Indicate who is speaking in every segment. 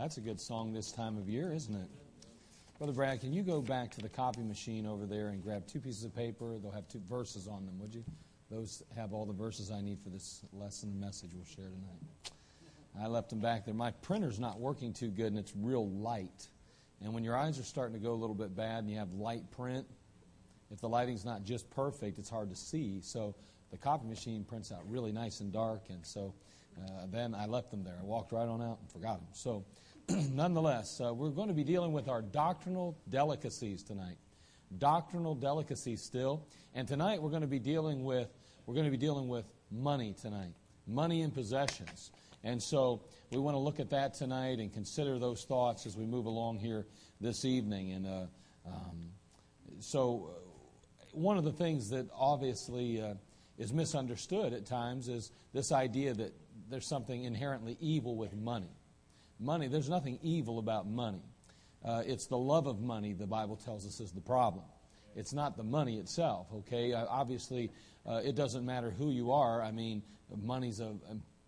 Speaker 1: that's a good song this time of year, isn't it? Brother Brad, can you go back to the copy machine over there and grab two pieces of paper? They'll have two verses on them, would you? Those have all the verses I need for this lesson message we'll share tonight. I left them back there. My printer's not working too good and it's real light. And when your eyes are starting to go a little bit bad and you have light print, if the lighting's not just perfect, it's hard to see. So the copy machine prints out really nice and dark. And so uh, then I left them there. I walked right on out and forgot them. So nonetheless, uh, we're going to be dealing with our doctrinal delicacies tonight. Doctrinal delicacies still, and tonight we're going to be dealing with we're going to be dealing with money tonight, money and possessions, and so we want to look at that tonight and consider those thoughts as we move along here this evening. And uh, um, so, uh, one of the things that obviously uh, is misunderstood at times is this idea that there's something inherently evil with money money, there's nothing evil about money. Uh, it's the love of money, the Bible tells us, is the problem. It's not the money itself, okay? Uh, obviously, uh, it doesn't matter who you are. I mean, money's an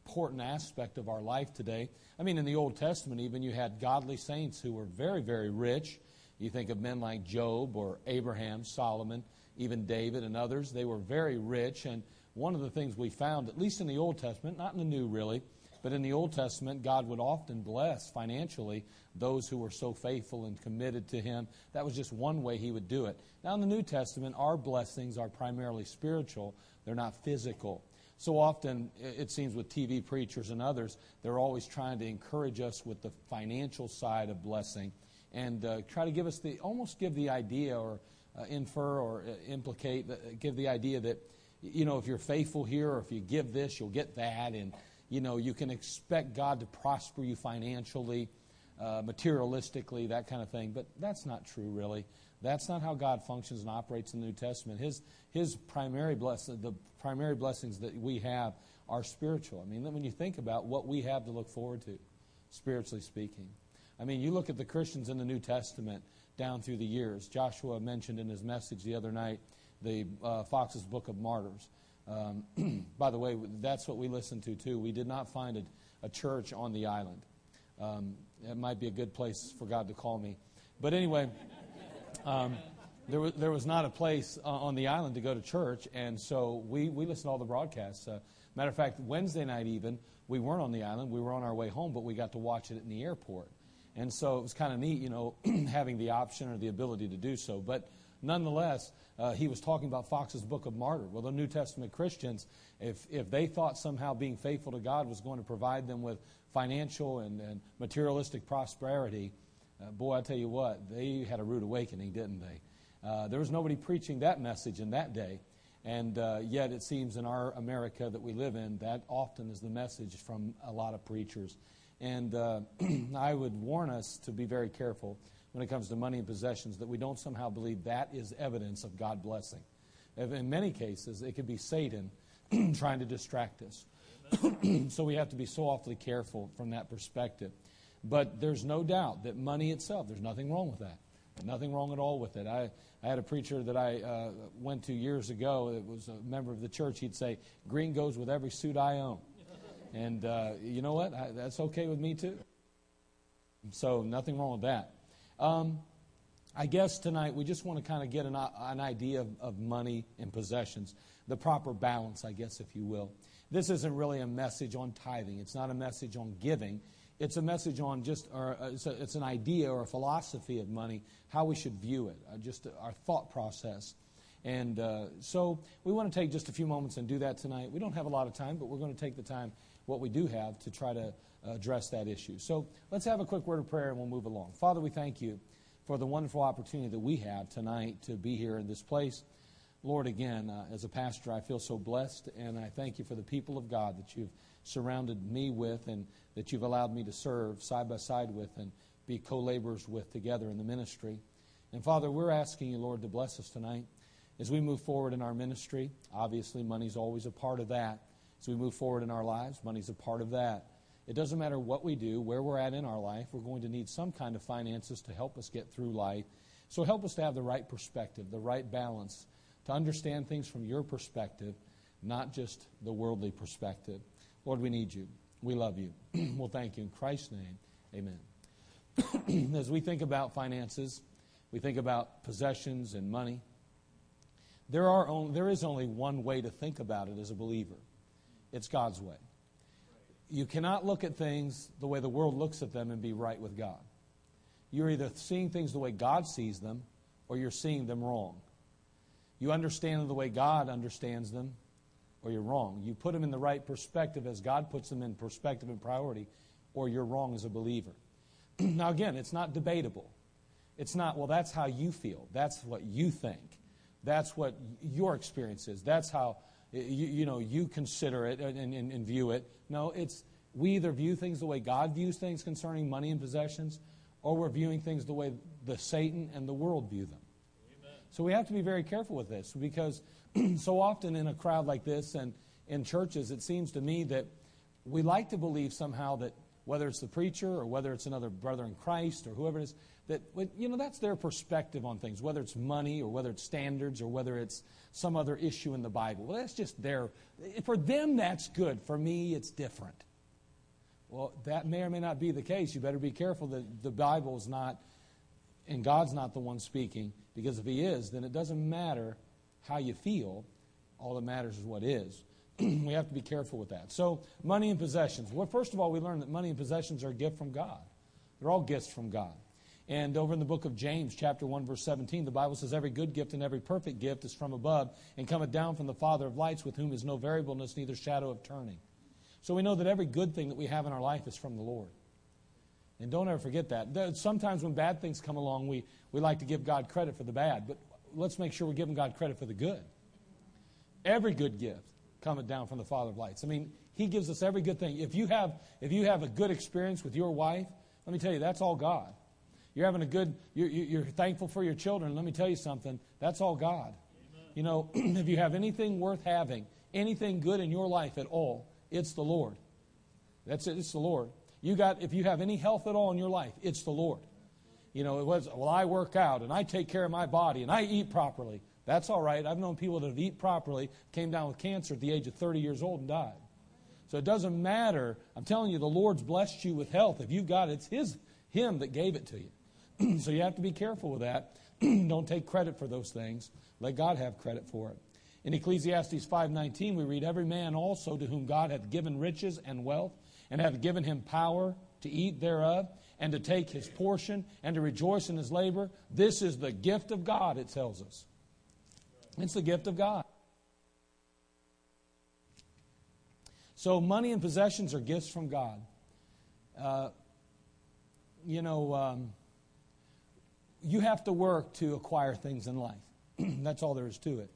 Speaker 1: important aspect of our life today. I mean, in the Old Testament, even you had godly saints who were very, very rich. You think of men like Job or Abraham, Solomon, even David and others. They were very rich. And one of the things we found, at least in the Old Testament, not in the New really, but in the Old Testament, God would often bless financially those who were so faithful and committed to Him. That was just one way He would do it. Now, in the New Testament, our blessings are primarily spiritual, they're not physical. So often, it seems with TV preachers and others, they're always trying to encourage us with the financial side of blessing and uh, try to give us the, almost give the idea or uh, infer or uh, implicate, uh, give the idea that, you know, if you're faithful here or if you give this, you'll get that. And you know, you can expect God to prosper you financially, uh, materialistically, that kind of thing. But that's not true, really. That's not how God functions and operates in the New Testament. His, his primary blessing, the primary blessings that we have are spiritual. I mean, when you think about what we have to look forward to, spiritually speaking. I mean, you look at the Christians in the New Testament down through the years. Joshua mentioned in his message the other night the uh, Foxe's Book of Martyrs. Um, by the way, that's what we listened to too. We did not find a, a church on the island. Um, it might be a good place for God to call me. But anyway, um, there, was, there was not a place uh, on the island to go to church, and so we, we listened to all the broadcasts. Uh, matter of fact, Wednesday night even, we weren't on the island. We were on our way home, but we got to watch it in the airport. And so it was kind of neat, you know, having the option or the ability to do so. But nonetheless, uh, he was talking about Foxe's Book of Martyr. Well, the New Testament Christians, if, if they thought somehow being faithful to God was going to provide them with financial and, and materialistic prosperity, uh, boy, I tell you what, they had a rude awakening, didn't they? Uh, there was nobody preaching that message in that day. And uh, yet, it seems in our America that we live in, that often is the message from a lot of preachers. And uh, I would warn us to be very careful when it comes to money and possessions that we don't somehow believe that is evidence of God blessing. In many cases, it could be Satan trying to distract us. so we have to be so awfully careful from that perspective. But there's no doubt that money itself, there's nothing wrong with that. Nothing wrong at all with it. I, I had a preacher that I uh, went to years ago. It was a member of the church. He'd say, Green goes with every suit I own. And uh, you know what? I, that's okay with me too. So nothing wrong with that. Um, I guess tonight we just want to kind of get an, an idea of, of, money and possessions, the proper balance, I guess, if you will. This isn't really a message on tithing. It's not a message on giving. It's a message on just, or uh, it's, a, it's an idea or a philosophy of money, how we should view it, uh, just our thought process. And uh, so we want to take just a few moments and do that tonight. We don't have a lot of time, but we're going to take the time, what we do have, to try to address that issue. So let's have a quick word of prayer and we'll move along. Father, we thank you for the wonderful opportunity that we have tonight to be here in this place. Lord, again, uh, as a pastor, I feel so blessed, and I thank you for the people of God that you've surrounded me with and that you've allowed me to serve side by side with and be co laborers with together in the ministry. And Father, we're asking you, Lord, to bless us tonight as we move forward in our ministry. Obviously, money's always a part of that. As we move forward in our lives, money's a part of that. It doesn't matter what we do, where we're at in our life, we're going to need some kind of finances to help us get through life. So help us to have the right perspective, the right balance, to understand things from your perspective, not just the worldly perspective. Lord, we need you. We love you. we'll thank you in Christ's name. Amen. As we think about finances, we think about possessions and money. There, are only, there is only one way to think about it as a believer it's God's way you cannot look at things the way the world looks at them and be right with God. You're either seeing things the way God sees them or you're seeing them wrong. You understand them the way God understands them or you're wrong. You put them in the right perspective as God puts them in perspective and priority or you're wrong as a believer. now, again, it's not debatable. It's not, well, that's how you feel. That's what you think. That's what your experience is. That's how you, you know, you consider it and, and, and view it. No, it's we either view things the way God views things concerning money and possessions, or we're viewing things the way the Satan and the world view them. Amen. So we have to be very careful with this because so often in a crowd like this and in churches, it seems to me that we like to believe somehow that whether it's the preacher or whether it's another brother in Christ or whoever it is, that you know that's their perspective on things, whether it's money or whether it's standards or whether it's some other issue in the Bible. Well, that's just their for them that's good. For me, it's different. Well, that may or may not be the case. You better be careful that the Bible is not and God's not the one speaking, because if He is, then it doesn't matter how you feel. All that matters is what is. we have to be careful with that. So, money and possessions. Well, first of all, we learn that money and possessions are a gift from God. They're all gifts from God. And over in the book of James, chapter 1, verse 17, the Bible says, Every good gift and every perfect gift is from above and cometh down from the Father of lights, with whom is no variableness, neither shadow of turning. So we know that every good thing that we have in our life is from the Lord. And don't ever forget that. Sometimes when bad things come along, we, we like to give God credit for the bad, but let's make sure we're giving God credit for the good. Every good gift cometh down from the Father of lights. I mean, He gives us every good thing. If you have, if you have a good experience with your wife, let me tell you, that's all God. You're having a good, you're, you're thankful for your children. Let me tell you something. That's all God. Amen. You know, if you have anything worth having, anything good in your life at all, it's the Lord. That's it. It's the Lord. You got, if you have any health at all in your life, it's the Lord. You know, it was, well, I work out and I take care of my body and I eat properly. That's all right. I've known people that have eaten properly, came down with cancer at the age of 30 years old and died. So it doesn't matter. I'm telling you, the Lord's blessed you with health. If you've got it, it's His, Him that gave it to you. so you have to be careful with that. Don't take credit for those things. Let God have credit for it. In Ecclesiastes 5:19 we read every man also to whom God hath given riches and wealth and hath given him power to eat thereof and to take his portion and to rejoice in his labor this is the gift of God it tells us. It's the gift of God. So money and possessions are gifts from God. Uh, you know um, you have to work to acquire things in life. That's all there is to it.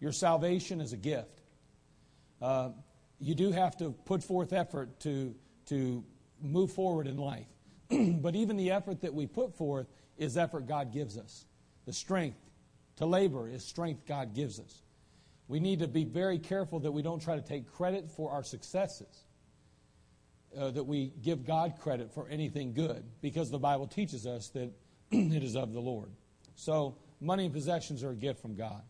Speaker 1: your salvation is a gift. Uh, you do have to put forth effort to, to move forward in life. but even the effort that we put forth is effort God gives us. The strength to labor is strength God gives us. We need to be very careful that we don't try to take credit for our successes, uh, that we give God credit for anything good, because the Bible teaches us that it is of the Lord. So, money and possessions are a gift from God.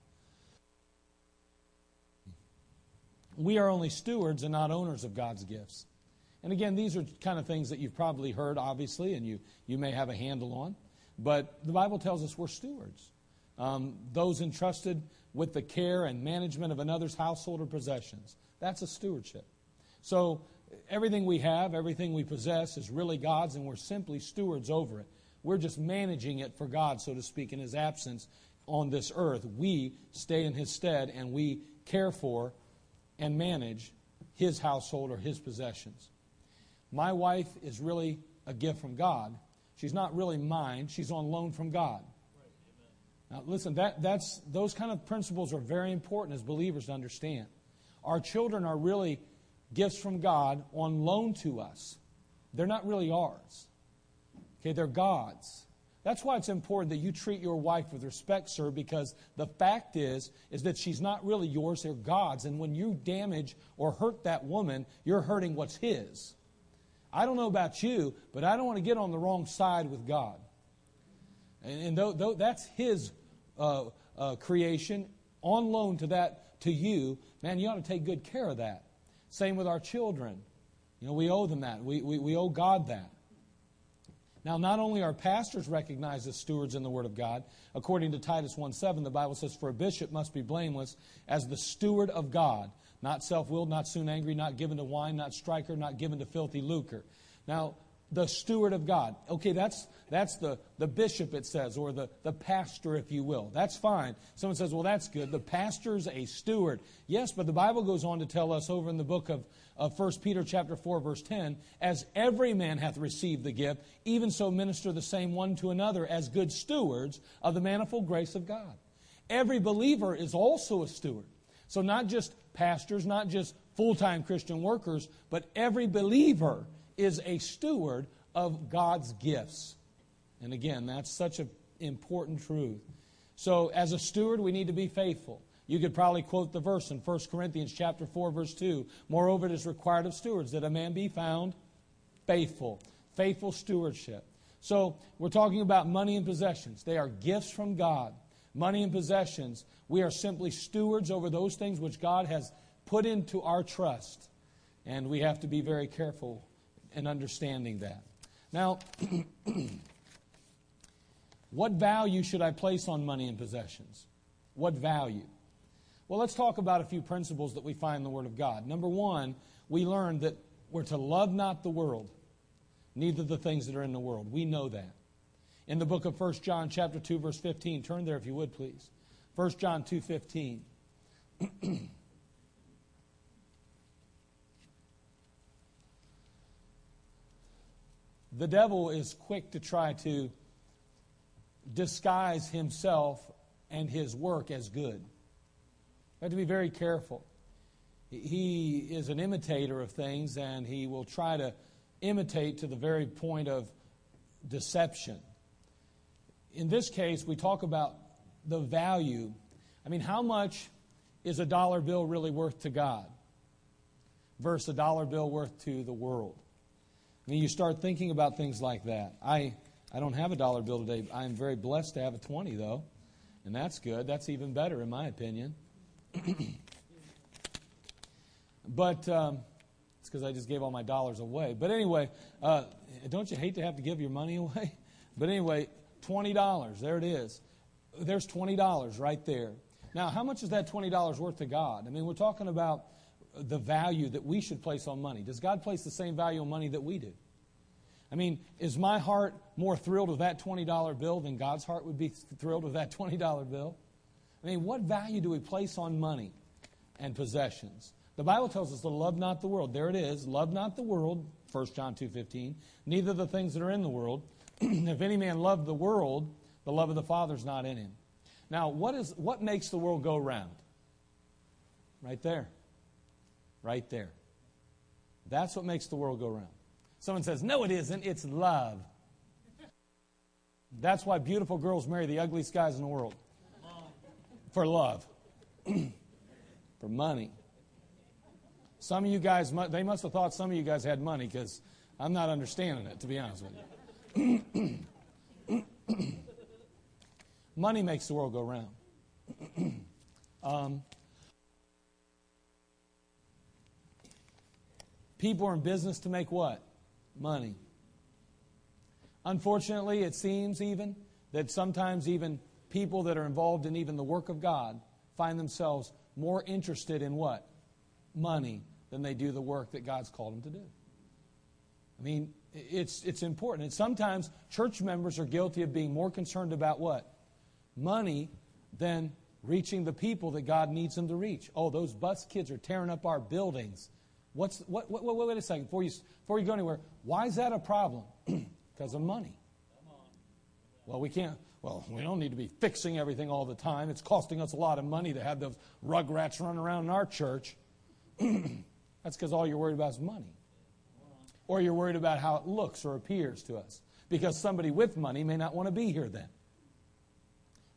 Speaker 1: We are only stewards and not owners of God's gifts. And again, these are kind of things that you've probably heard, obviously, and you, you may have a handle on. But the Bible tells us we're stewards. Um, those entrusted with the care and management of another's household or possessions. That's a stewardship. So everything we have, everything we possess is really God's, and we're simply stewards over it. We're just managing it for God, so to speak, in His absence on this earth. We stay in His stead and we care for and manage His household or His possessions. My wife is really a gift from God. She's not really mine, she's on loan from God. Now, listen, that, that's, those kind of principles are very important as believers to understand. Our children are really gifts from God on loan to us. They're not really ours. Okay, they're God's. That's why it's important that you treat your wife with respect, sir, because the fact is, is that she's not really yours, they're God's. And when you damage or hurt that woman, you're hurting what's his. I don't know about you, but I don't want to get on the wrong side with God. And, and though, though that's his uh, uh, creation on loan to that to you, man, you ought to take good care of that. Same with our children. You know, we owe them that. We, we, we owe God that. Now, not only are pastors recognized as stewards in the Word of God, according to Titus 1 7, the Bible says, For a bishop must be blameless as the steward of God, not self willed, not soon angry, not given to wine, not striker, not given to filthy lucre. Now, the steward of God. Okay, that's, that's the, the bishop, it says, or the, the pastor, if you will. That's fine. Someone says, well, that's good. The pastor's a steward. Yes, but the Bible goes on to tell us over in the book of, of 1 Peter chapter 4, verse 10, as every man hath received the gift, even so minister the same one to another as good stewards of the manifold grace of God. Every believer is also a steward. So not just pastors, not just full-time Christian workers, but every believer is a steward of God's gifts. And again, that's such an important truth. So, as a steward, we need to be faithful. You could probably quote the verse in 1 Corinthians chapter 4 verse 2. Moreover, it is required of stewards that a man be found faithful. Faithful stewardship. So, we're talking about money and possessions. They are gifts from God. Money and possessions, we are simply stewards over those things which God has put into our trust. And we have to be very careful and understanding that. Now, what value should I place on money and possessions? What value? Well, let's talk about a few principles that we find in the Word of God. Number one, we learn that we're to love not the world, neither the things that are in the world. We know that. In the book of 1 John chapter 2 verse 15, turn there if you would please. 1 John 2:15. the devil is quick to try to disguise himself and his work as good. We have to be very careful. He is an imitator of things, and he will try to imitate to the very point of deception. In this case, we talk about the value. I mean, how much is a dollar bill really worth to God versus a dollar bill worth to the world? I mean, you start thinking about things like that. I, I don't have a dollar bill today. I'm very blessed to have a 20, though. And that's good. That's even better, in my opinion. but um, it's because I just gave all my dollars away. But anyway, uh, don't you hate to have to give your money away? But anyway, $20. There it is. There's $20 right there. Now, how much is that $20 worth to God? I mean, we're talking about the value that we should place on money. Does God place the same value on money that we do? I mean, is my heart more thrilled with that $20 bill than God's heart would be thrilled with that $20 bill? I mean, what value do we place on money and possessions? The Bible tells us to love not the world. There it is. Love not the world, 1 John 2.15. Neither the things that are in the world. if any man love the world, the love of the Father is not in him. Now, what, is, what makes the world go round? Right there. Right there. That's what makes the world go round. Someone says, No, it isn't. It's love. That's why beautiful girls marry the ugliest guys in the world. For love. For money. Some of you guys, they must have thought some of you guys had money because I'm not understanding it, to be honest with you. money makes the world go round. um, people are in business to make what? Money. Unfortunately, it seems even that sometimes even people that are involved in even the work of God find themselves more interested in what? Money than they do the work that God's called them to do. I mean, it's, it's important. And sometimes church members are guilty of being more concerned about what? Money than reaching the people that God needs them to reach. Oh, those bus kids are tearing up our buildings. What's, what, what, wait a second, before you, before you go anywhere, why is that a problem? because of money. Well, we can't. Well, we don't need to be fixing everything all the time. It's costing us a lot of money to have those rugrats running around in our church. That's because all you're worried about is money. Or you're worried about how it looks or appears to us. Because somebody with money may not want to be here then.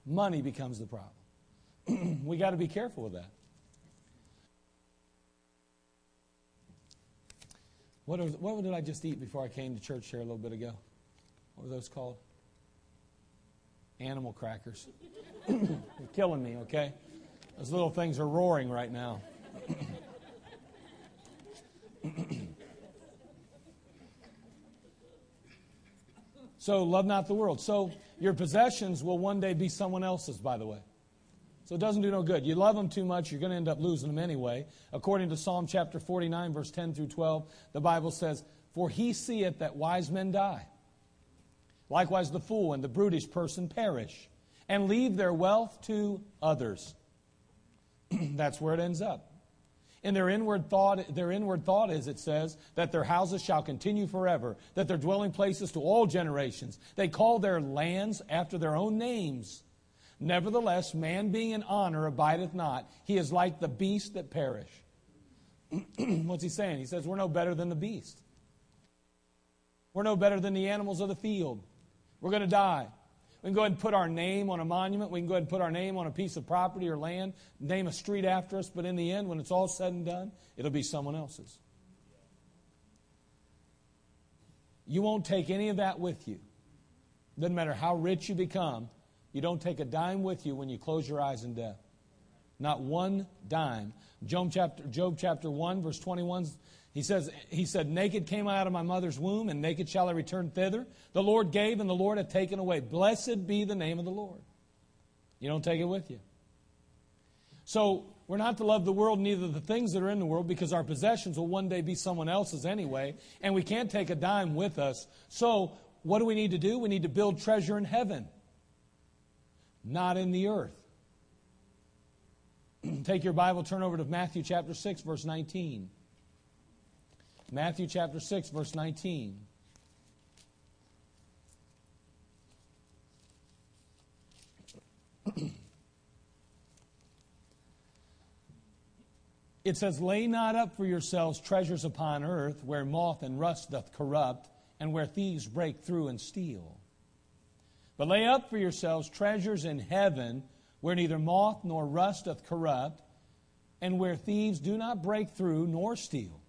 Speaker 1: Money becomes the problem. we got to be careful with that. What, was, what did I just eat before I came to church here a little bit ago? What were those called? Animal crackers. You're killing me, okay? Those little things are roaring right now. so, love not the world. So, your possessions will one day be someone else's, by the way. So it doesn't do no good. You love them too much, you're going to end up losing them anyway. According to Psalm chapter 49, verse 10 through 12, the Bible says, For he seeth that wise men die. Likewise, the fool and the brutish person perish and leave their wealth to others. That's where it ends up. In their inward thought, their inward thought is, it says, that their houses shall continue forever, that their dwelling places to all generations. They call their lands after their own names. Nevertheless, man being in honor abideth not. He is like the beast that perish. What's he saying? He says, We're no better than the beast. We're no better than the animals of the field. We're going to die. We can go ahead and put our name on a monument. We can go ahead and put our name on a piece of property or land, name a street after us, but in the end, when it's all said and done, it'll be someone else's. You won't take any of that with you. Doesn't matter how rich you become, you don't take a dime with you when you close your eyes in death. Not one dime. Job chapter, Job chapter 1, verse 21, he says, He said, Naked came I out of my mother's womb, and naked shall I return thither. The Lord gave, and the Lord hath taken away. Blessed be the name of the Lord. You don't take it with you. So, we're not to love the world, neither the things that are in the world, because our possessions will one day be someone else's anyway, and we can't take a dime with us. So, what do we need to do? We need to build treasure in heaven not in the earth. Take your Bible, turn over to Matthew chapter 6, verse 19. Matthew chapter 6, verse 19. it says, Lay not up for yourselves treasures upon earth, where moth and rust doth corrupt, and where thieves break through and steal. But lay up for yourselves treasures in heaven, where neither moth nor rust doth corrupt, and where thieves do not break through nor steal.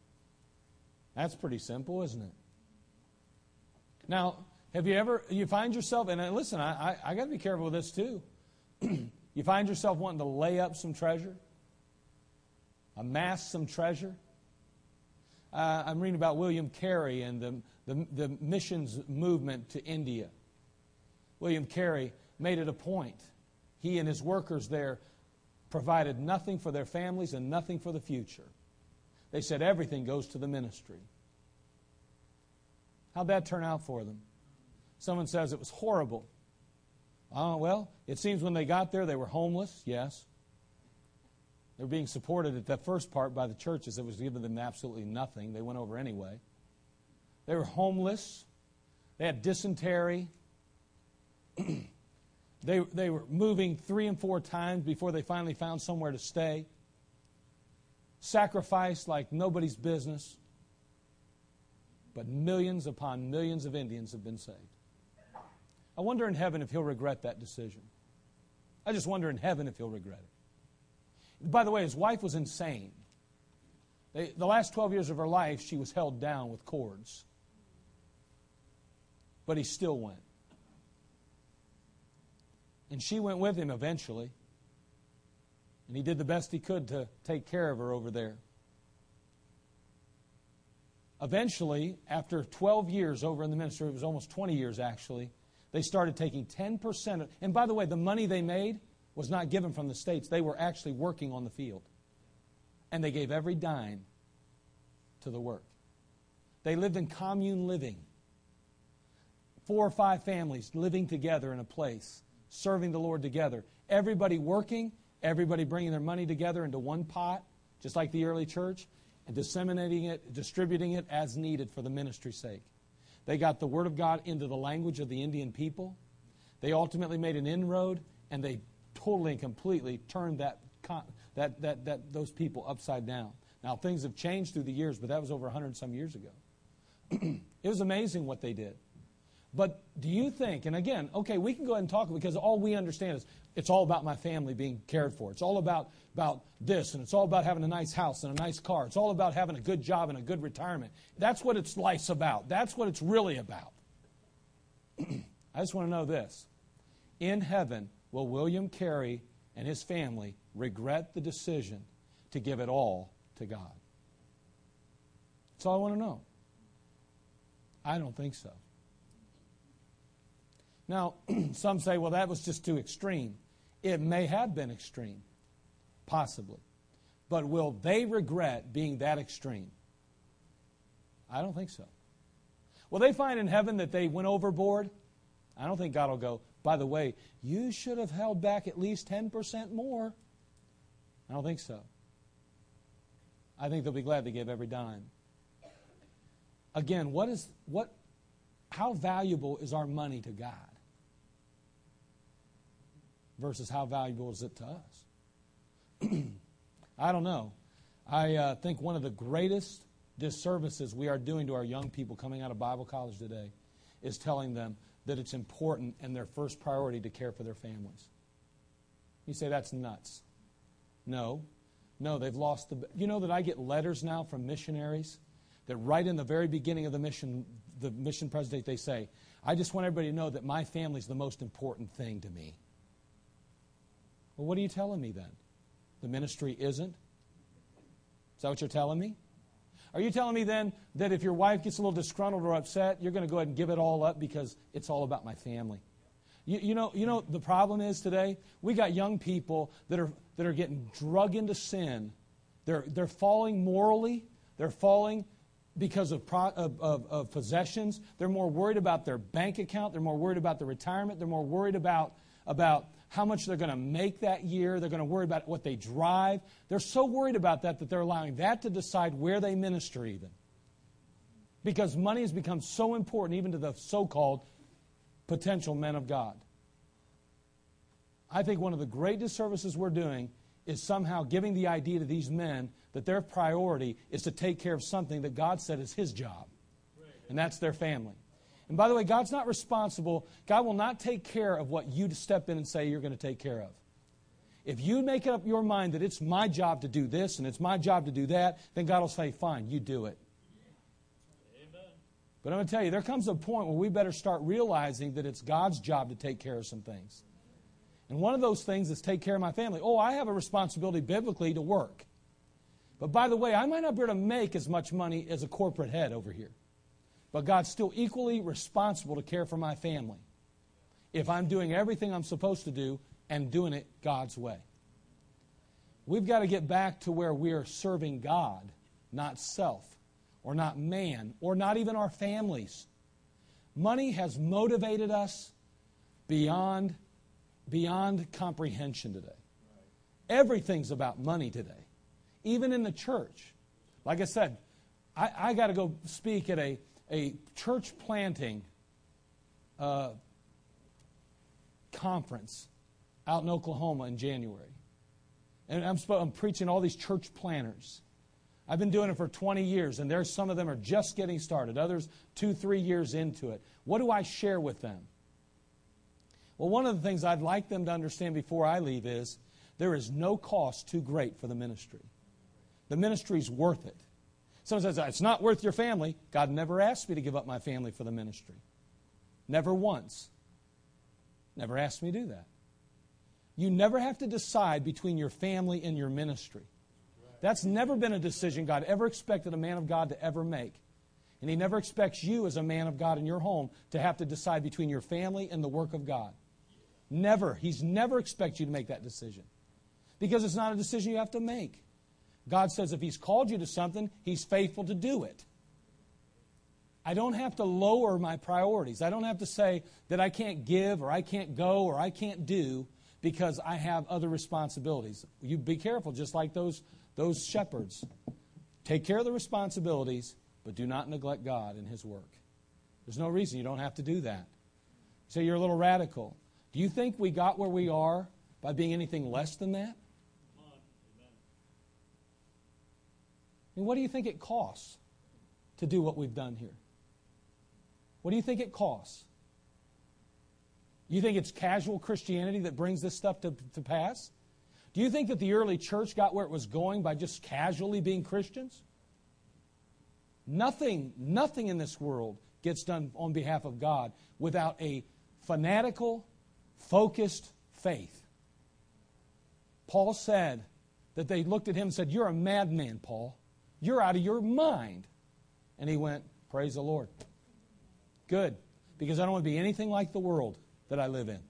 Speaker 1: That's pretty simple, isn't it? Now, have you ever, you find yourself, and listen, I, I, I got to be careful with this too. you find yourself wanting to lay up some treasure, amass some treasure. Uh, I'm reading about William Carey and the, the, the missions movement to India. William Carey made it a point. He and his workers there provided nothing for their families and nothing for the future. They said everything goes to the ministry. How'd that turn out for them? Someone says it was horrible. Uh, well, it seems when they got there, they were homeless, yes. They were being supported at that first part by the churches that was giving them absolutely nothing. They went over anyway. They were homeless. They had dysentery. they, they were moving three and four times before they finally found somewhere to stay. sacrificed like nobody's business, but millions upon millions of Indians have been saved. I wonder in heaven if he'll regret that decision. I just wonder in heaven if he'll regret it. By the way, his wife was insane. They, the last 12 years of her life, she was held down with cords. But he still went. And she went with him eventually. And he did the best he could to take care of her over there. Eventually, after 12 years over in the ministry, it was almost 20 years actually, they started taking 10%. Of, and by the way, the money they made was not given from the states. They were actually working on the field. And they gave every dime to the work. They lived in commune living. Four or five families living together in a place, serving the Lord together. Everybody working, everybody bringing their money together into one pot, just like the early church, and disseminating it, distributing it as needed for the ministry's sake. They got the Word of God into the language of the Indian people. They ultimately made an inroad, and they totally and completely turned that, that, that, that, those people upside down. Now, things have changed through the years, but that was over 100 some years ago. it was amazing what they did. But do you think, and again, okay, we can go ahead and talk because all we understand is it's all about my family being cared for. It's all about, about this, and it's all about having a nice house and a nice car. It's all about having a good job and a good retirement. That's what it's life's about. That's what it's really about. I just want to know this. In heaven, will William Carey and his family regret the decision to give it all to God? That's all I want to know. I don't think so. Now, some say, well, that was just too extreme. It may have been extreme, possibly. But will they regret being that extreme? I don't think so. Will they find in heaven that they went overboard? I don't think God will go, by the way, you should have held back at least 10% more. I don't think so. I think they'll be glad they gave every dime. Again, what is what how valuable is our money to God? Versus how valuable is it to us? I don't know. I uh, think one of the greatest disservices we are doing to our young people coming out of Bible college today is telling them that it's important and their first priority to care for their families. You say that's nuts. No. No, they've lost the. You know that I get letters now from missionaries that right in the very beginning of the mission, the mission president, they say, I just want everybody to know that my family is the most important thing to me. Well, what are you telling me then? The ministry isn't? Is that what you're telling me? Are you telling me then that if your wife gets a little disgruntled or upset, you're going to go ahead and give it all up because it's all about my family? You, you, know, you know the problem is today? We got young people that are, that are getting drug into sin. They're, they're falling morally. They're falling because of, pro, of, of, of possessions. They're more worried about their bank account. They're more worried about their retirement. They're more worried about, about how much they're going to make that year. They're going to worry about what they drive. They're so worried about that that they're allowing that to decide where they minister, even. Because money has become so important, even to the so called potential men of God. I think one of the great disservices we're doing is somehow giving the idea to these men that their priority is to take care of something that God said is His job, and that's their family. And by the way, God's not responsible. God will not take care of what you step in and say you're going to take care of. If you make up your mind that it's my job to do this and it's my job to do that, then God will say, fine, you do it. Amen. But I'm going to tell you, there comes a point where we better start realizing that it's God's job to take care of some things. And one of those things is take care of my family. Oh, I have a responsibility biblically to work. But by the way, I might not be able to make as much money as a corporate head over here. But God's still equally responsible to care for my family if I'm doing everything I'm supposed to do and doing it God's way. We've got to get back to where we are serving God, not self, or not man, or not even our families. Money has motivated us beyond, beyond comprehension today. Everything's about money today, even in the church. Like I said, I, I got to go speak at a a church planting uh, conference out in Oklahoma in January. And I'm, I'm preaching all these church planters. I've been doing it for 20 years, and there's some of them are just getting started, others two, three years into it. What do I share with them? Well, one of the things I'd like them to understand before I leave is there is no cost too great for the ministry. The ministry's worth it. Someone says, it's not worth your family. God never asked me to give up my family for the ministry. Never once. Never asked me to do that. You never have to decide between your family and your ministry. That's never been a decision God ever expected a man of God to ever make. And He never expects you, as a man of God in your home, to have to decide between your family and the work of God. Never. He's never expected you to make that decision. Because it's not a decision you have to make. God says if He's called you to something, He's faithful to do it. I don't have to lower my priorities. I don't have to say that I can't give or I can't go or I can't do because I have other responsibilities. You be careful, just like those, those shepherds. Take care of the responsibilities, but do not neglect God and His work. There's no reason you don't have to do that. Say you're a little radical. Do you think we got where we are by being anything less than that? And what do you think it costs to do what we've done here? What do you think it costs? You think it's casual Christianity that brings this stuff to, to pass? Do you think that the early church got where it was going by just casually being Christians? Nothing, nothing in this world gets done on behalf of God without a fanatical, focused faith. Paul said that they looked at him and said, You're a madman, Paul. You're out of your mind. And he went, Praise the Lord. Good, because I don't want to be anything like the world that I live in.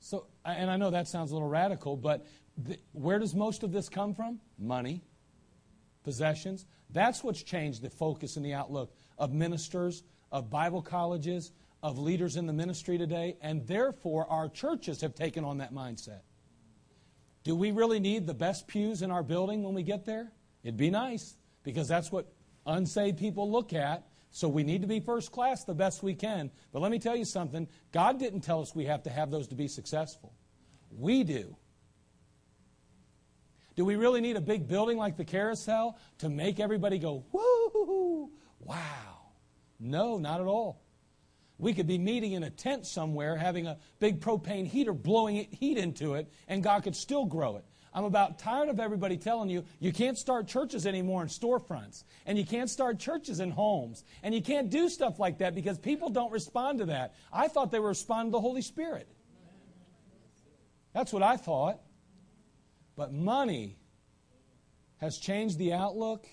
Speaker 1: So, and I know that sounds a little radical, but the, where does most of this come from? Money, possessions. That's what's changed the focus and the outlook of ministers, of Bible colleges, of leaders in the ministry today, and therefore our churches have taken on that mindset. Do we really need the best pews in our building when we get there? It'd be nice because that's what unsaved people look at. So we need to be first class the best we can. But let me tell you something God didn't tell us we have to have those to be successful. We do. Do we really need a big building like the carousel to make everybody go, woo, wow? No, not at all. We could be meeting in a tent somewhere, having a big propane heater blowing heat into it, and God could still grow it. I'm about tired of everybody telling you you can't start churches anymore in storefronts, and you can't start churches in homes, and you can't do stuff like that because people don't respond to that. I thought they were responding to the Holy Spirit. That's what I thought. But money has changed the outlook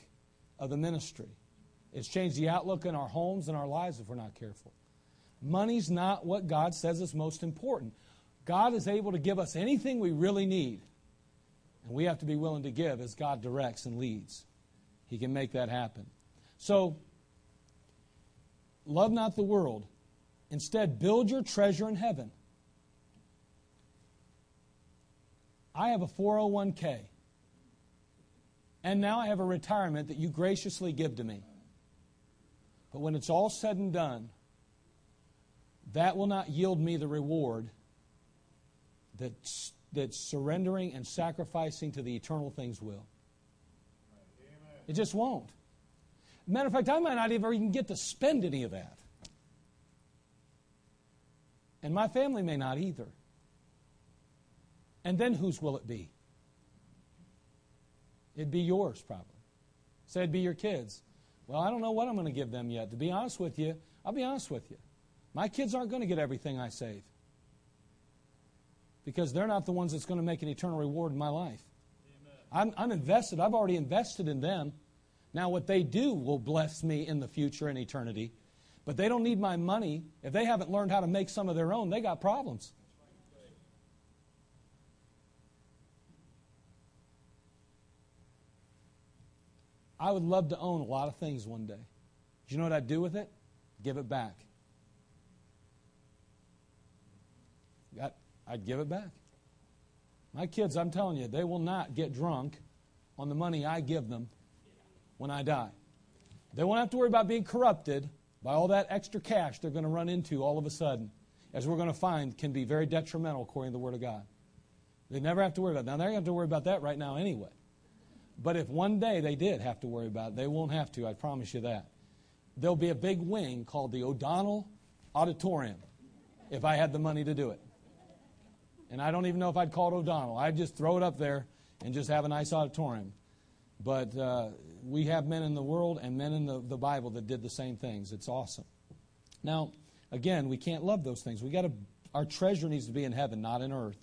Speaker 1: of the ministry. It's changed the outlook in our homes and our lives if we're not careful. Money's not what God says is most important. God is able to give us anything we really need. And we have to be willing to give as God directs and leads. He can make that happen. So, love not the world. Instead, build your treasure in heaven. I have a 401k. And now I have a retirement that you graciously give to me. But when it's all said and done, that will not yield me the reward that, that surrendering and sacrificing to the eternal things will. It just won't. Matter of fact, I might not even get to spend any of that. And my family may not either. And then whose will it be? It'd be yours, probably. Say it'd be your kids. Well, I don't know what I'm going to give them yet. To be honest with you, I'll be honest with you. My kids aren't going to get everything I save because they're not the ones that's going to make an eternal reward in my life. I'm, I'm, invested. I've already invested in them. Now, what they do will bless me in the future in eternity. But they don't need my money. If they haven't learned how to make some of their own, they got problems. I would love to own a lot of things one day. Do you know what I'd do with it? Give it back. I'd give it back. My kids, I'm telling you, they will not get drunk on the money I give them when I die. They won't have to worry about being corrupted by all that extra cash they're going to run into all of a sudden, as we're going to find can be very detrimental according to the Word of God. They never have to worry about that. Now, they're going to have to worry about that right now anyway. But if one day they did have to worry about it, they won't have to, I promise you that. There'll be a big wing called the O'Donnell Auditorium if I had the money to do it. And I don't even know if I'd call it O'Donnell. I'd just throw it up there and just have a nice auditorium. But uh, we have men in the world and men in the, the Bible that did the same things. It's awesome. Now, again, we can't love those things. We got to. Our treasure needs to be in heaven, not in earth.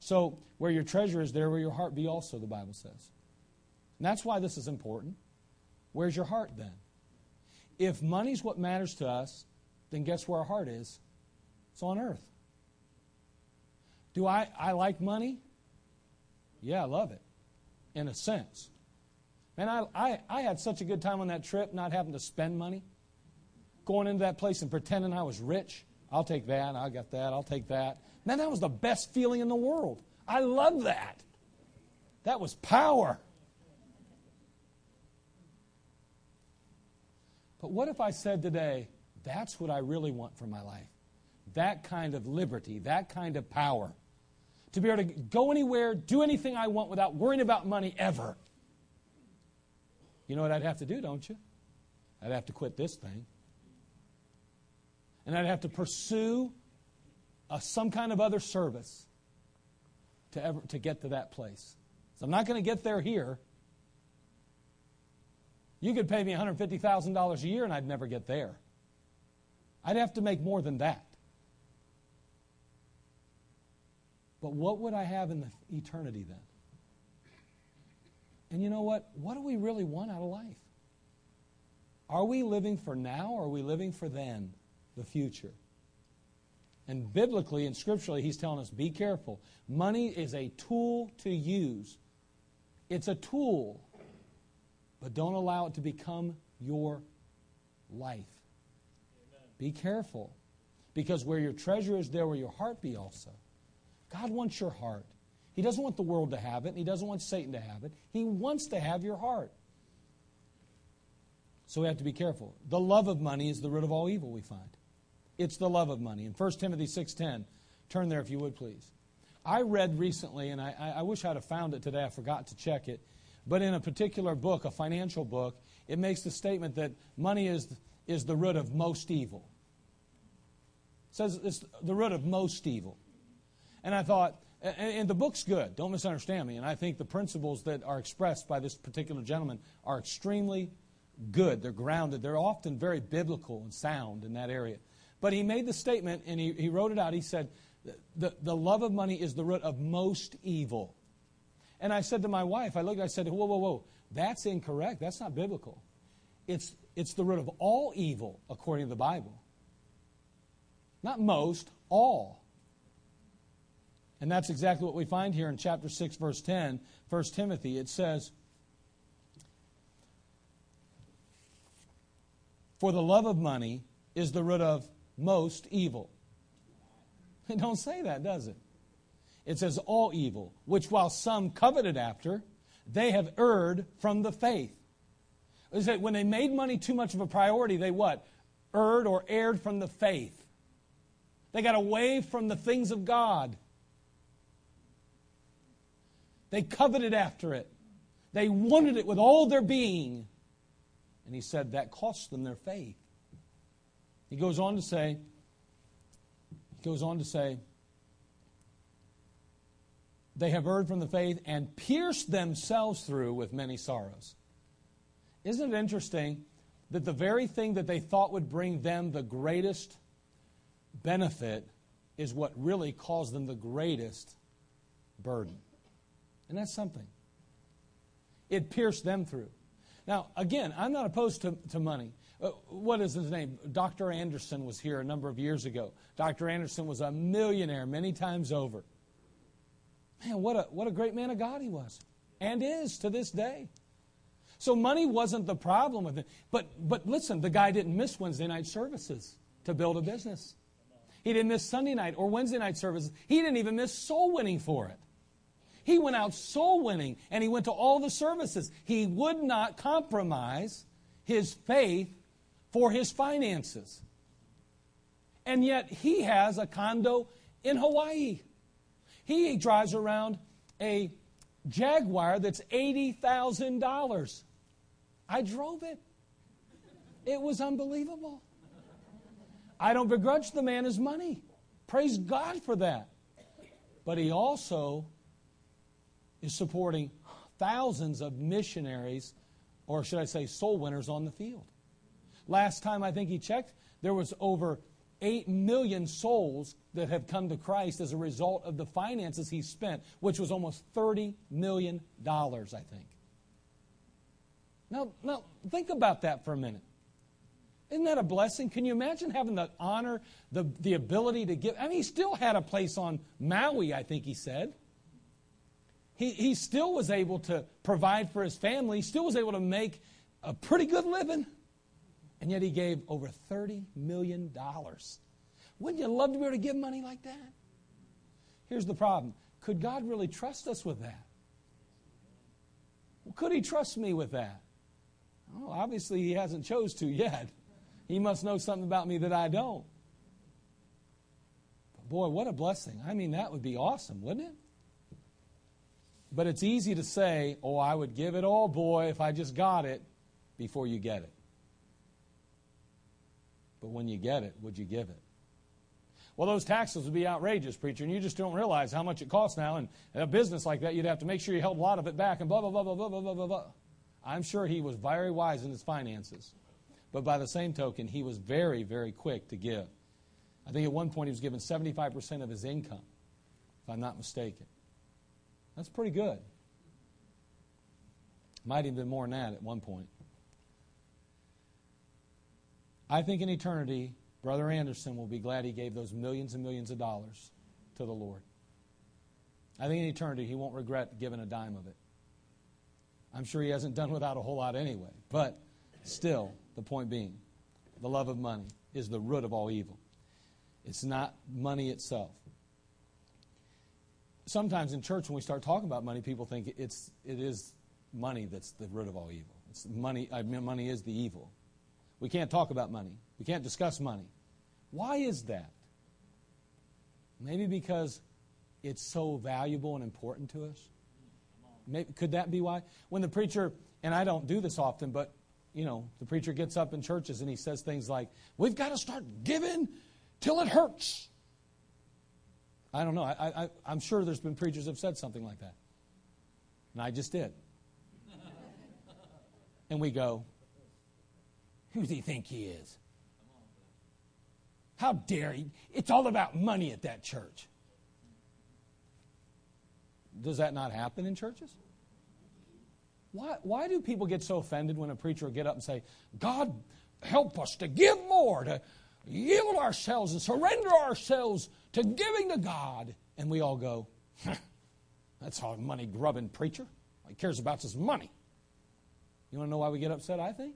Speaker 1: So, where your treasure is, there will your heart be also. The Bible says. And that's why this is important. Where's your heart then? If money's what matters to us, then guess where our heart is? It's on earth. Do I, I like money? Yeah, I love it, in a sense. Man, I, I, I had such a good time on that trip not having to spend money. Going into that place and pretending I was rich. I'll take that, I got that, I'll take that. Man, that was the best feeling in the world. I love that. That was power. But what if I said today, that's what I really want for my life? That kind of liberty, that kind of power. To be able to go anywhere, do anything I want without worrying about money ever. You know what I'd have to do, don't you? I'd have to quit this thing. And I'd have to pursue a, some kind of other service to, ever, to get to that place. So I'm not going to get there here. You could pay me $150,000 a year and I'd never get there. I'd have to make more than that. But what would I have in the eternity then? And you know what? What do we really want out of life? Are we living for now or are we living for then, the future? And biblically and scripturally, he's telling us be careful. Money is a tool to use, it's a tool, but don't allow it to become your life. Amen. Be careful. Because where your treasure is, there will your heart be also. God wants your heart. He doesn't want the world to have it, and He doesn't want Satan to have it. He wants to have your heart. So we have to be careful. The love of money is the root of all evil, we find. It's the love of money. In 1 Timothy 6.10, turn there if you would, please. I read recently, and I, I wish I'd have found it today. I forgot to check it. But in a particular book, a financial book, it makes the statement that money is, is the root of most evil. It says it's the root of most evil. And I thought, and the book's good, don't misunderstand me. And I think the principles that are expressed by this particular gentleman are extremely good. They're grounded. They're often very biblical and sound in that area. But he made the statement, and he, he wrote it out. He said, the, the love of money is the root of most evil. And I said to my wife, I looked, I said, whoa, whoa, whoa, that's incorrect. That's not biblical. It's, it's the root of all evil, according to the Bible. Not most, all. And that's exactly what we find here in chapter 6, verse 10, 1 Timothy. It says, For the love of money is the root of most evil. It don't say that, does it? It says all evil, which while some coveted after, they have erred from the faith. Is that when they made money too much of a priority, they what? Erred or erred from the faith. They got away from the things of God. They coveted after it. They wanted it with all their being. And he said that cost them their faith. He goes on to say, he goes on to say, they have erred from the faith and pierced themselves through with many sorrows. Isn't it interesting that the very thing that they thought would bring them the greatest benefit is what really caused them the greatest burden? And that's something. It pierced them through. Now, again, I'm not opposed to, to money. Uh, what is his name? Dr. Anderson was here a number of years ago. Dr. Anderson was a millionaire many times over. Man, what a, what a great man of God he was and is to this day. So money wasn't the problem with it. But, but listen, the guy didn't miss Wednesday night services to build a business. He didn't miss Sunday night or Wednesday night services. He didn't even miss soul winning for it. He went out soul winning and he went to all the services. He would not compromise his faith for his finances. And yet he has a condo in Hawaii. He drives around a Jaguar that's $80,000. I drove it. It was unbelievable. I don't begrudge the man his money. Praise God for that. But he also is supporting thousands of missionaries, or should I say, soul winners on the field. Last time I think he checked, there was over 8 million souls that have come to Christ as a result of the finances he spent, which was almost $30 million, I think. Now, now, think about that for a minute. Isn't that a blessing? Can you imagine having the honor, the, the ability to give? I mean, he still had a place on Maui, I think he said. He, he still was able to provide for his family, he still was able to make a pretty good living. And yet he gave over $30 million. Wouldn't you love to be able to give money like that? Here's the problem could God really trust us with that? Could he trust me with that? Oh, obviously, he hasn't chose to yet. He must know something about me that I don't. But boy, what a blessing. I mean, that would be awesome, wouldn't it? But it's easy to say, oh, I would give it all, boy, if I just got it before you get it. But when you get it, would you give it? Well, those taxes would be outrageous, preacher, and you just don't realize how much it costs now. And a business like that, you'd have to make sure you held a lot of it back and blah, blah, blah, blah, blah, blah, blah, blah. I'm sure he was very wise in his finances. But by the same token, he was very, very quick to give. I think at one point he was given 75% of his income, if I'm not mistaken. That's pretty good. Might even been more than that at one point. I think in eternity, Brother Anderson will be glad he gave those millions and millions of dollars to the Lord. I think in eternity, he won't regret giving a dime of it. I'm sure he hasn't done without a whole lot anyway. But still, the point being, the love of money is the root of all evil. It's not money itself. Sometimes in church, when we start talking about money, people think it's, it is money that's the root of all evil. It's money, I mean, money is the evil. We can't talk about money. We can't discuss money. Why is that? Maybe because it's so valuable and important to us. Maybe, could that be why? When the preacher, and I don't do this often, but you know, the preacher gets up in churches and he says things like, "We've got to start giving till it hurts." I don't know. I, I, I'm sure there's been preachers have said something like that, and I just did. and we go, "Who does he think he is?" How dare he? It's all about money at that church. Does that not happen in churches? Why, why do people get so offended when a preacher will get up and say, God, help us to give more, to yield ourselves and surrender ourselves to giving to God? And we all go, that's how money grubbing preacher. All he cares about is money. You want to know why we get upset, I think?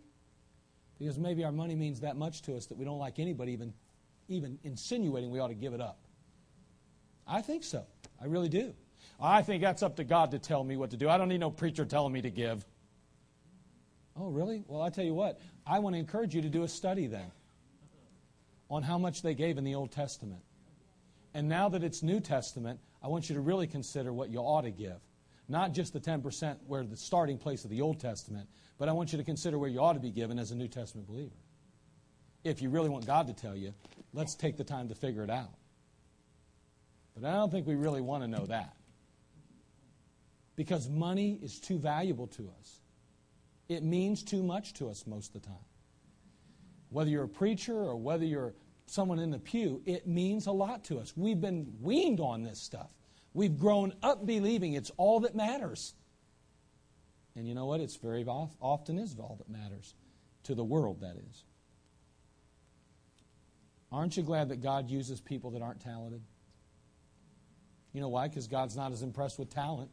Speaker 1: Because maybe our money means that much to us that we don't like anybody even, even insinuating we ought to give it up. I think so. I really do. I think that's up to God to tell me what to do. I don't need no preacher telling me to give. Oh, really? Well, I tell you what, I want to encourage you to do a study then on how much they gave in the Old Testament. And now that it's New Testament, I want you to really consider what you ought to give. Not just the 10% where the starting place of the Old Testament, but I want you to consider where you ought to be given as a New Testament believer. If you really want God to tell you, let's take the time to figure it out. But I don't think we really want to know that because money is too valuable to us. It means too much to us most of the time. Whether you're a preacher or whether you're someone in the pew, it means a lot to us. We've been weaned on this stuff. We've grown up believing it's all that matters. And you know what? It's very often is all that matters to the world, that is. Aren't you glad that God uses people that aren't talented? You know why? Because God's not as impressed with talent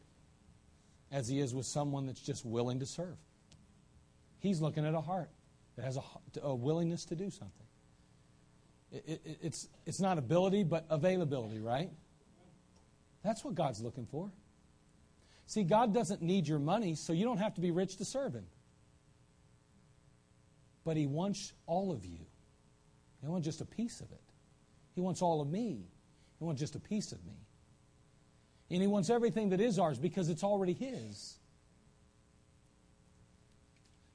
Speaker 1: as he is with someone that's just willing to serve. He's looking at a heart that has a, a willingness to do something. It, it, it's, it's not ability, but availability, right? That's what God's looking for. See, God doesn't need your money, so you don't have to be rich to serve Him. But He wants all of you. He wants just a piece of it. He wants all of me. He wants just a piece of me. And He wants everything that is ours because it's already His.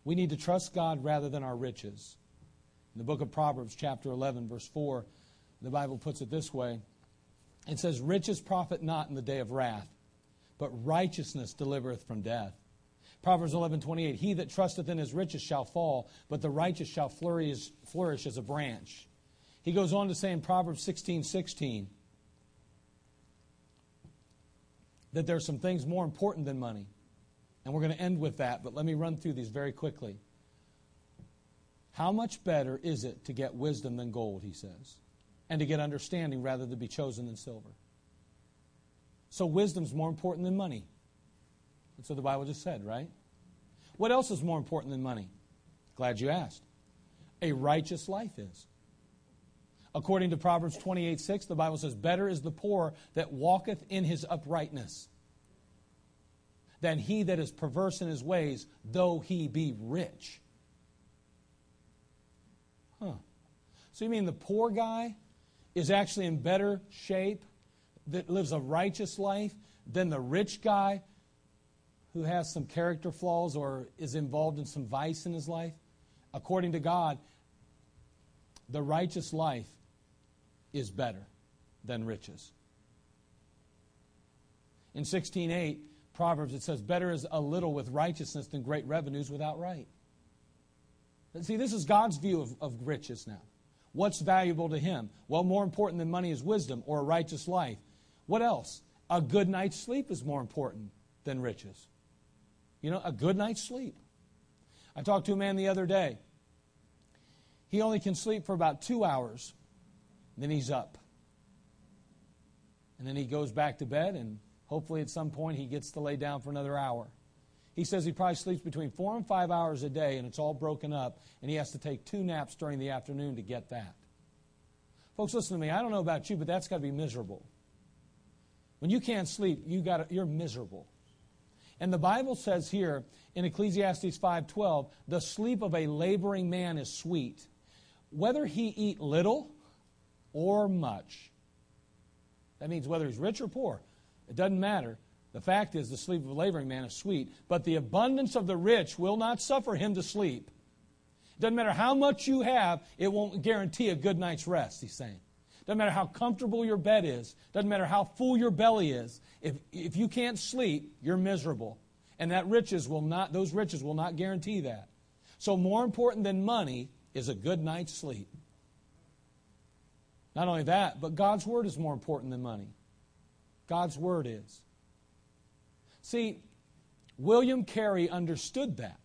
Speaker 1: We need to trust God rather than our riches. In the book of Proverbs, chapter 11, verse 4, the Bible puts it this way It says, Riches profit not in the day of wrath, but righteousness delivereth from death. Proverbs 11:28 He that trusteth in his riches shall fall, but the righteous shall flourish, flourish as a branch. He goes on to say in Proverbs 16:16 that there are some things more important than money. And we're going to end with that, but let me run through these very quickly. How much better is it to get wisdom than gold, he says, and to get understanding rather than be chosen than silver? So wisdom's more important than money. That's what the Bible just said, right? What else is more important than money? Glad you asked. A righteous life is. According to Proverbs 28 6, the Bible says, Better is the poor that walketh in his uprightness than he that is perverse in his ways, though he be rich. So you mean the poor guy is actually in better shape, that lives a righteous life, than the rich guy who has some character flaws or is involved in some vice in his life? According to God, the righteous life is better than riches. In 16:8 Proverbs it says better is a little with righteousness than great revenues without right. See, this is God's view of, of riches now. What's valuable to him? Well, more important than money is wisdom or a righteous life. What else? A good night's sleep is more important than riches. You know, a good night's sleep. I talked to a man the other day. He only can sleep for about two hours, then he's up. And then he goes back to bed, and hopefully at some point he gets to lay down for another hour. He says he probably sleeps between four and five hours a day, and it's all broken up, and he has to take two naps during the afternoon to get that. Folks, listen to me. I don't know about you, but that's got to be miserable. When you can't sleep, you got you're miserable. And the Bible says here in Ecclesiastes 5:12, the sleep of a laboring man is sweet, whether he eat little or much. That means whether he's rich or poor, it doesn't matter. The fact is, the sleep of a laboring man is sweet, but the abundance of the rich will not suffer him to sleep. It doesn't matter how much you have, it won't guarantee a good night's rest, he's saying. Doesn't matter how comfortable your bed is. Doesn't matter how full your belly is. If, if you can't sleep, you're miserable. And that riches will not, those riches will not guarantee that. So more important than money is a good night's sleep. Not only that, but God's Word is more important than money. God's Word is. See, William Carey understood that.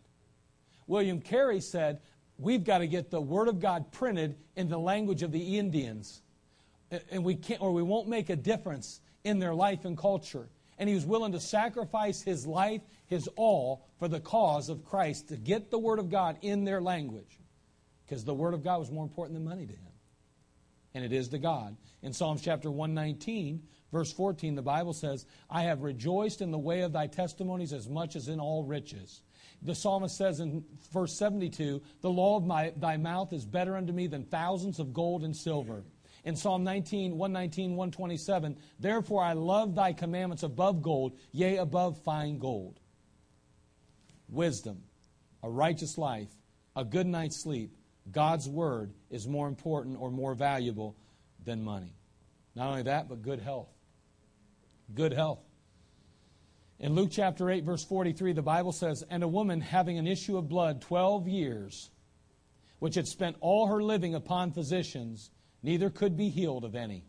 Speaker 1: William Carey said, We've got to get the Word of God printed in the language of the Indians and we can't or we won't make a difference in their life and culture. And he was willing to sacrifice his life his all for the cause of christ to get the word of god in their language because the word of god was more important than money to him. And it is to god. In psalms chapter 119 verse 14 the bible says i have rejoiced in the way of thy testimonies as much as in all riches the psalmist says in verse 72 the law of my, thy mouth is better unto me than thousands of gold and silver in Psalm 19, 119, 127, Therefore I love thy commandments above gold, yea, above fine gold. Wisdom, a righteous life, a good night's sleep, God's word is more important or more valuable than money. Not only that, but good health. Good health. In Luke chapter 8, verse 43, the Bible says, And a woman having an issue of blood 12 years, which had spent all her living upon physicians, neither could be healed of any.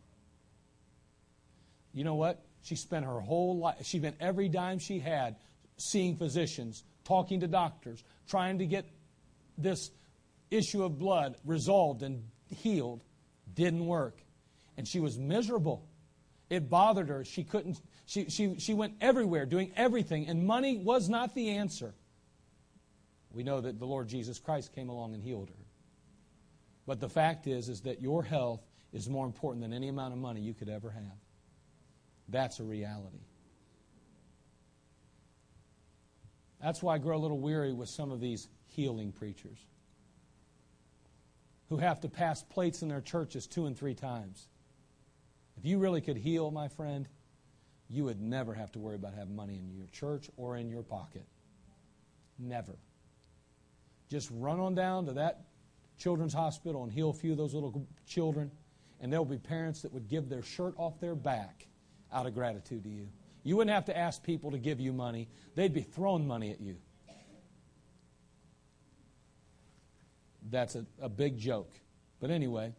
Speaker 1: You know what? She spent her whole life, she spent every dime she had seeing physicians, talking to doctors, trying to get this issue of blood resolved and healed. Didn't work. And she was miserable. It bothered her. She couldn't, she, she, she went everywhere doing everything, and money was not the answer. We know that the Lord Jesus Christ came along and healed her. But the fact is, is that your health is more important than any amount of money you could ever have. That's a reality. That's why I grow a little weary with some of these healing preachers who have to pass plates in their churches two and three times. If you really could heal, my friend, you would never have to worry about having money in your church or in your pocket. Never. Just run on down to that children's hospital and heal a few of those little children, and there'll be parents that would give their shirt off their back out of gratitude to you. You wouldn't have to ask people to give you money, they'd be throwing money at you. That's a, a big joke. But anyway,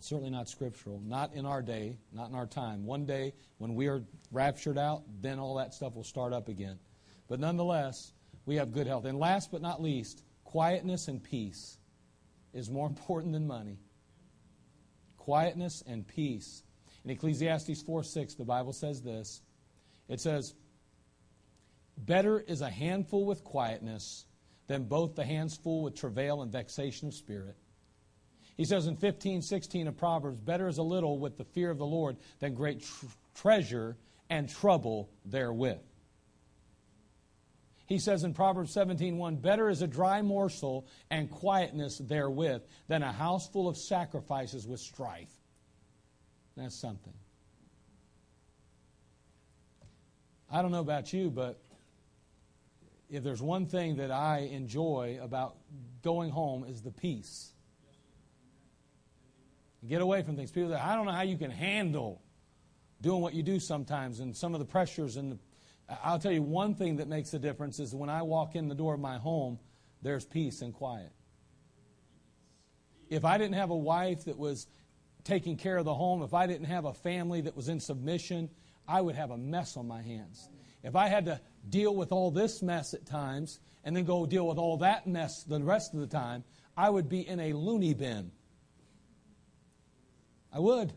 Speaker 1: certainly not scriptural. Not in our day, not in our time. One day, when we are raptured out, then all that stuff will start up again. But nonetheless, we have good health. And last but not least, quietness and peace is more important than money. Quietness and peace. In Ecclesiastes 4 6, the Bible says this it says, Better is a handful with quietness than both the hands full with travail and vexation of spirit. He says in 15, 16 of Proverbs, Better is a little with the fear of the Lord than great tr- treasure and trouble therewith. He says in Proverbs 17:1, "Better is a dry morsel and quietness therewith than a house full of sacrifices with strife." That's something. I don't know about you, but if there's one thing that I enjoy about going home is the peace. Get away from things. People say, I don't know how you can handle doing what you do sometimes and some of the pressures and the, I'll tell you one thing that makes a difference is when I walk in the door of my home, there's peace and quiet. If I didn't have a wife that was taking care of the home, if I didn't have a family that was in submission, I would have a mess on my hands. If I had to deal with all this mess at times and then go deal with all that mess the rest of the time, I would be in a loony bin. I would.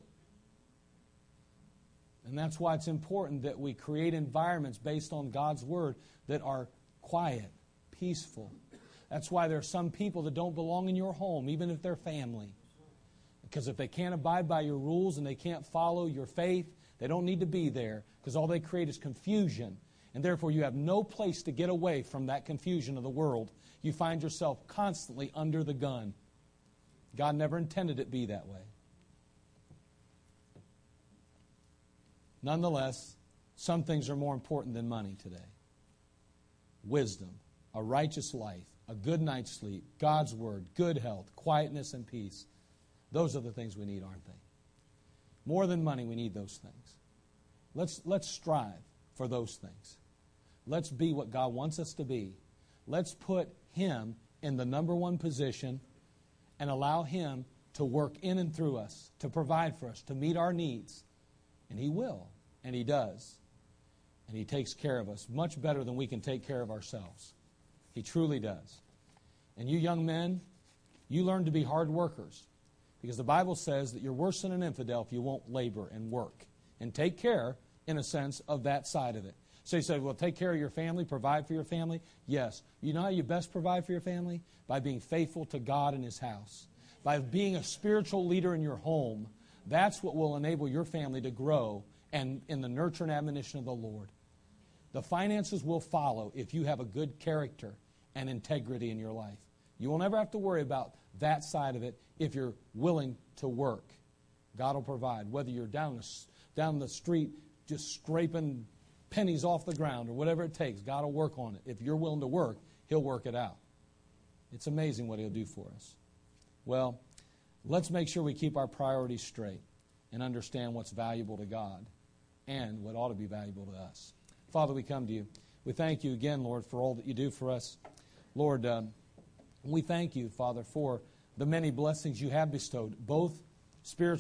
Speaker 1: And that's why it's important that we create environments based on God's Word that are quiet, peaceful. That's why there are some people that don't belong in your home, even if they're family. Because if they can't abide by your rules and they can't follow your faith, they don't need to be there because all they create is confusion. And therefore, you have no place to get away from that confusion of the world. You find yourself constantly under the gun. God never intended it be that way. Nonetheless, some things are more important than money today wisdom, a righteous life, a good night's sleep, God's word, good health, quietness, and peace. Those are the things we need, aren't they? More than money, we need those things. Let's, let's strive for those things. Let's be what God wants us to be. Let's put Him in the number one position and allow Him to work in and through us, to provide for us, to meet our needs. And He will, and He does. And He takes care of us much better than we can take care of ourselves. He truly does. And you young men, you learn to be hard workers. Because the Bible says that you're worse than an infidel if you won't labor and work and take care, in a sense, of that side of it. So you say, well, take care of your family, provide for your family. Yes. You know how you best provide for your family? By being faithful to God and His house. By being a spiritual leader in your home. That's what will enable your family to grow and in the nurture and admonition of the Lord. The finances will follow if you have a good character and integrity in your life. You will never have to worry about that side of it if you're willing to work. God will provide, whether you're down the, down the street just scraping pennies off the ground or whatever it takes. God will work on it. If you're willing to work, He'll work it out. It's amazing what He'll do for us. Well, let's make sure we keep our priorities straight and understand what's valuable to God and what ought to be valuable to us. Father, we come to you. We thank you again, Lord, for all that you do for us. Lord, um, we thank you, Father, for the many blessings you have bestowed, both spiritually.